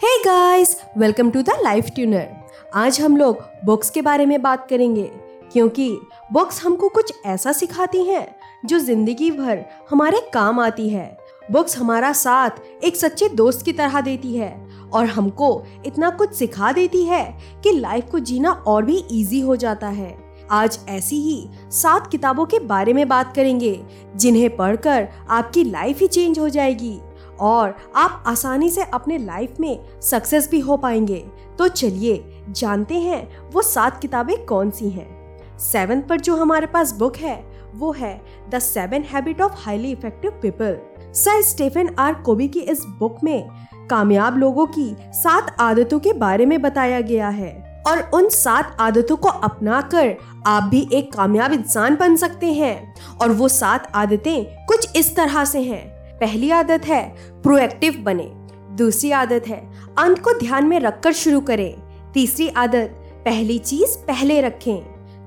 Hey guys welcome to the life tuner आज हम लोग बुक्स के बारे में बात करेंगे, क्योंकि बुक्स हमको कुछ ऐसा सिखाती हैं जो ज़िंदगी भर हमारे काम आती है। बुक्स हमारा साथ एक सच्चे दोस्त की तरह देती है और हमको इतना कुछ सिखा देती है कि लाइफ को जीना और भी इजी हो जाता है। आज ऐसी ही सात किताबों के बारे में बात करेंगे, जिन्हें पढ़कर आपकी लाइफ ही चेंज हो जाएगी। और आप आसानी से अपने लाइफ में सक्सेस भी हो पाएँगे। तो चलिए, जानते हैं वो सात किताबें कौन सी हैं। सेवन पर जो हमारे पास बुक है, वो है the seven habit of highly effective people sir Stephen R Covey की इस बुक में कामयाब लोगों की सात आदतों के बारे में बताया गया है। और उन सात आदतों को अपनाकर आप भी एक कामयाब इंसान बन सकते हैं। और वो सात आदतें कुछ इस तरह से हैं। पहली आदत है प्रोएक्टिव बने। दूसरी आदत है अंत को ध्यान में रखकर शुरू करें। तीसरी आदत पहली चीज़ पहले रखें।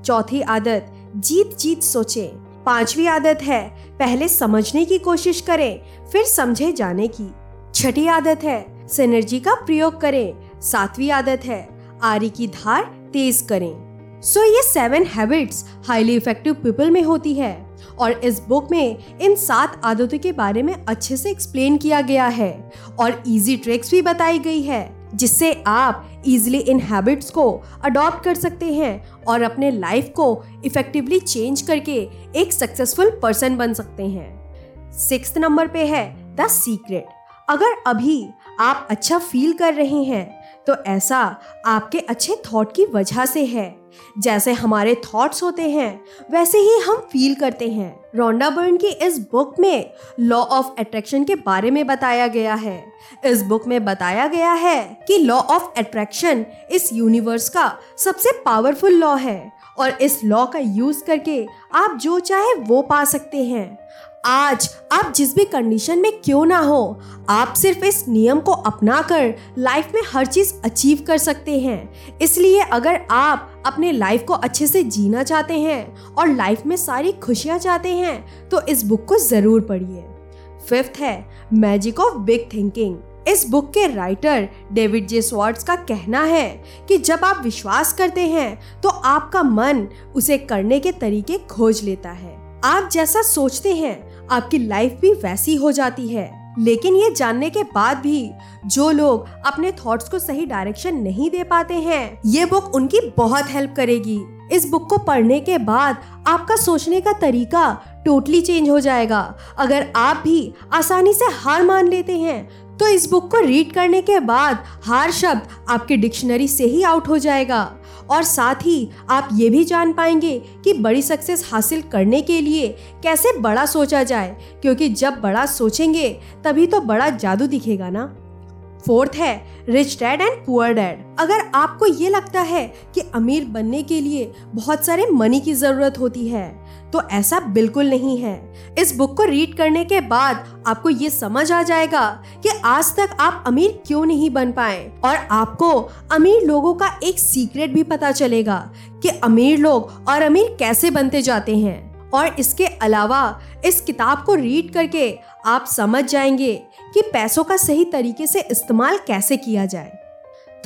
चौथी आदत जीत जीत सोचें। पांचवी आदत है पहले समझने की कोशिश करें फिर समझे जाने की। छठी आदत है सिनर्जी का प्रयोग करें। सातवीं आदत है आरी की धार तेज करें। सो so, ये seven habits highly effective people में होती है। और इस बुक में इन सात आदतों के बारे में अच्छे से एक्सप्लेन किया गया है और इजी ट्रिक्स भी बताई गई है, जिससे आप इजिली इन हैबिट्स को अडॉप्ट कर सकते हैं और अपने लाइफ को इफेक्टिवली चेंज करके एक सक्सेसफुल पर्सन बन सकते हैं। सिक्स नंबर पे है द सीक्रेट अगर अभी आप अच्छा फील कर रहे हैं तो ऐसा आपके अच्छे थॉट की वजह से है। जैसे हमारे थॉट्स होते हैं, वैसे ही हम फील करते हैं। रोंडा बर्न की इस बुक में लॉ ऑफ़ अट्रैक्शन के बारे में बताया गया है। इस बुक में बताया गया है कि लॉ ऑफ़ अट्रैक्शन इस यूनिवर्स का सबसे पावरफुल लॉ है और इस लॉ का यूज़ करके आप जो चाहे वो पा सकते हैं। आज आप जिस भी कंडीशन में क्यों ना हो, आप सिर्फ़ इस नियम को अपना कर लाइफ में हर चीज़ अचीव कर सकते हैं। इसलिए अगर आप अपने लाइफ को अच्छे से जीना चाहते हैं और लाइफ में सारी खुशियाँ चाहते हैं तो इस बुक को ज़रूर पढ़िए। फिफ्थ है मैजिक ऑफ़ बिग थिंकिंग इस बुक के राइटर डेविड जे स्वार्ट्स का कहना है कि जब आप विश्वास करते हैं तो आपका मन उसे करने के तरीके खोज लेता है। आप जैसा सोचते हैं आपकी लाइफ भी वैसी हो जाती है। लेकिन ये जानने के बाद भी जो लोग अपने थॉट्स को सही डायरेक्शन नहीं दे पाते हैं, ये बुक उनकी बहुत हेल्प करेगी। इस बुक को पढ़ने के बाद आपका सोचने का तरीका टोटली चेंज हो जाएगा। अगर आप भी आसानी से हार मान लेते हैं तो इस बुक को रीड करने के बाद हार शब्द आपके डिक्शनरी से ही आउट हो जाएगा। और साथ ही आप ये भी जान पाएँगे कि बड़ी सक्सेस हासिल करने के लिए कैसे बड़ा सोचा जाए, क्योंकि जब बड़ा सोचेंगे, तभी तो बड़ा जादू दिखेगा ना। फोर्थ है rich dad and poor dad अगर आपको ये लगता है कि अमीर बनने के लिए बहुत सारे मनी की ज़रूरत होती है तो ऐसा बिल्कुल नहीं है। इस बुक को रीड करने के बाद आपको ये समझ आ जाएगा कि आज तक आप अमीर क्यों नहीं बन पाए। और आपको अमीर लोगों का एक सीक्रेट भी पता चलेगा कि अमीर लोग और अमीर कैसे बनते जाते हैं। और इसके अलावा इस किताब को रीड करके आप समझ जाएँगे कि पैसों का सही तरीके से इस्तेमाल कैसे किया जाए।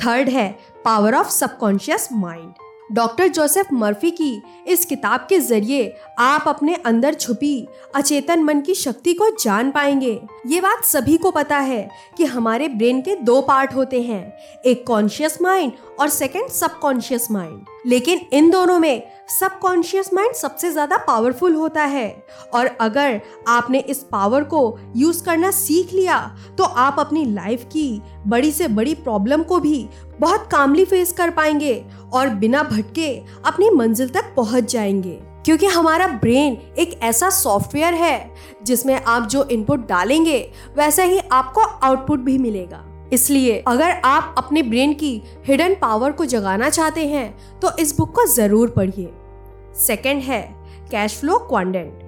थर्ड है power of subconscious mind doctor Joseph Murphy की इस किताब के ज़रिए आप अपने अंदर छुपी अचेतन मन की शक्ति को जान पाएँगे। ये बात सभी को पता है कि हमारे ब्रेन के दो पार्ट होते हैं, एक कॉन्शियस माइंड और सेकंड सबकॉन्शियस माइंड। लेकिन इन दोनों में सबकॉन्शियस माइंड सबसे ज़्यादा पावरफुल होता है। और अगर आपने इस पावर को यूज़ करना सीख लिया तो आप अपनी लाइफ की बड़ी से बड़ी प्रॉब्लम को भी बहुत कामली फेस कर पाएँगे और बिना भटके अपनी मंजिल तक पहुँच जाएँगे। क्योंकि हमारा ब्रेन एक ऐसा सॉफ्टवेयर है जिसमें आप जो इनपुट डालेंगे, वैसा ही आपको आउटपुट भी मिलेगा। इसलिए अगर आप अपने ब्रेन की हिडन पावर को जगाना चाहते हैं तो इस बुक को ज़रूर पढ़िए। सेकंड है कैश फ्लो क्वांडेंट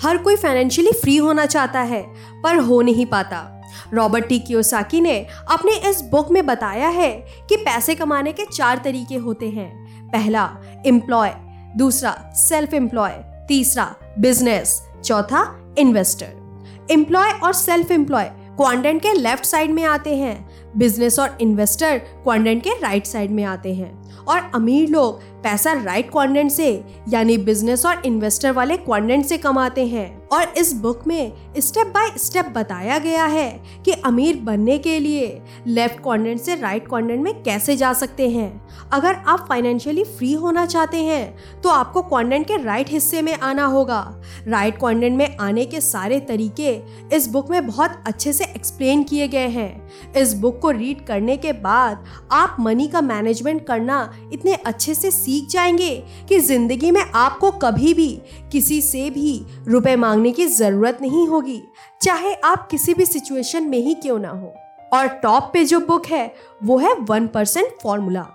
हर कोई फाइनेंशियली फ्री होना चाहता है, पर हो नहीं पाता। रॉबर्ट टी कियोसाकी ने अपने इस बुक में बताया है कि पैसे कमाने के चार तरीके होते हैं। पहला एम्प्लॉय दूसरा सेल्फ एम्प्लॉय तीसरा बिज़नेस चौथा इन्वेस्टर एम्प्लॉय और सेल्फ एम्प्लॉय क्वाड्रेंट के लेफ़्ट साइड में आते हैं। बिज़नेस और इन्वेस्टर क्वाड्रेंट के राइट साइड में आते हैं। और अमीर लोग पैसा राइट क्वाड्रेंट से, यानी बिज़नेस और इन्वेस्टर वाले क्वाड्रेंट से कमाते हैं। और इस बुक में स्टेप बाय स्टेप बताया गया है कि अमीर बनने के लिए लेफ़्ट क्वाड्रेंट से राइट क्वाड्रेंट में कैसे जा सकते हैं। अगर आप फाइनेंशियली फ्री होना चाहते हैं तो आपको क्वाड्रेंट के राइट हिस्से में आना होगा। राइट क्वाड्रेंट में आने के सारे तरीके इस बुक में बहुत अच्छे से एक्सप्लेन किए गए हैं। इस बुक को रीड करने के बाद आप मनी का मैनेजमेंट करना इतने अच्छे से सीख जाएँगे कि ज़िंदगी में आपको कभी भी किसी से भी रुपए मांगने की ज़रूरत नहीं होगी, चाहे आप किसी भी सिचुएशन में ही क्यों ना हो। और टॉप पे जो बुक है, वो है वन परसेंट फॉर्मूला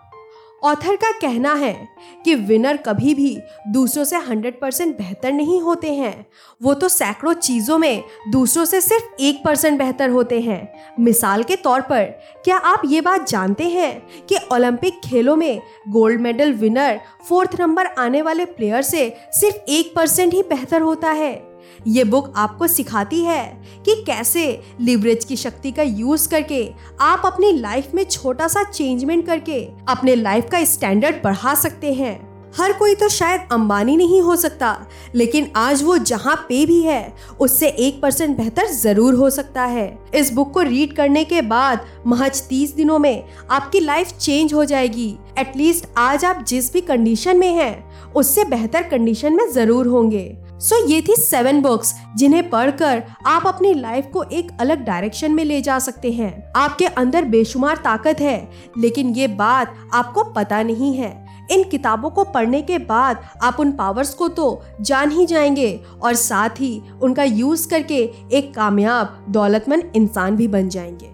ऑथर का कहना है कि विनर कभी भी दूसरों से 100 परसेंट बेहतर नहीं होते हैं। वो तो सैकड़ों चीज़ों में दूसरों से सिर्फ़ एक परसेंट बेहतर होते हैं। मिसाल के तौर पर, क्या आप ये बात जानते हैं कि ओलंपिक खेलों में gold medal winner fourth number आने वाले प्लेयर से सिर्फ़ एक परसेंट ही बेहतर होता है? ये बुक आपको सिखाती है कि कैसे लिवरेज की शक्ति का यूज़ करके आप अपनी लाइफ में छोटा सा चेंजमेंट करके अपने लाइफ का स्टैंडर्ड बढ़ा सकते हैं। हर कोई तो शायद अंबानी नहीं हो सकता, लेकिन आज वो जहाँ पे भी है, उससे एक परसेंट बेहतर ज़रूर हो सकता है। इस बुक को रीड करने के बाद महज तीस दिनों में आपकी लाइफ चेंज हो जाएगी। एटलीस्ट आज आप जिस भी कंडीशन में हैं, उससे बेहतर कंडीशन में ज़रूर होंगे। सो so, ये थी सेवन बुक्स जिन्हें पढ़कर आप अपनी लाइफ को एक अलग डायरेक्शन में ले जा सकते हैं। आपके अंदर बेशुमार ताकत है लेकिन ये बात आपको पता नहीं है। इन किताबों को पढ़ने के बाद आप उन पावर्स को तो जान ही जाएँगे और साथ ही उनका यूज़ करके एक कामयाब दौलतमंद इंसान भी बन जाएँगे।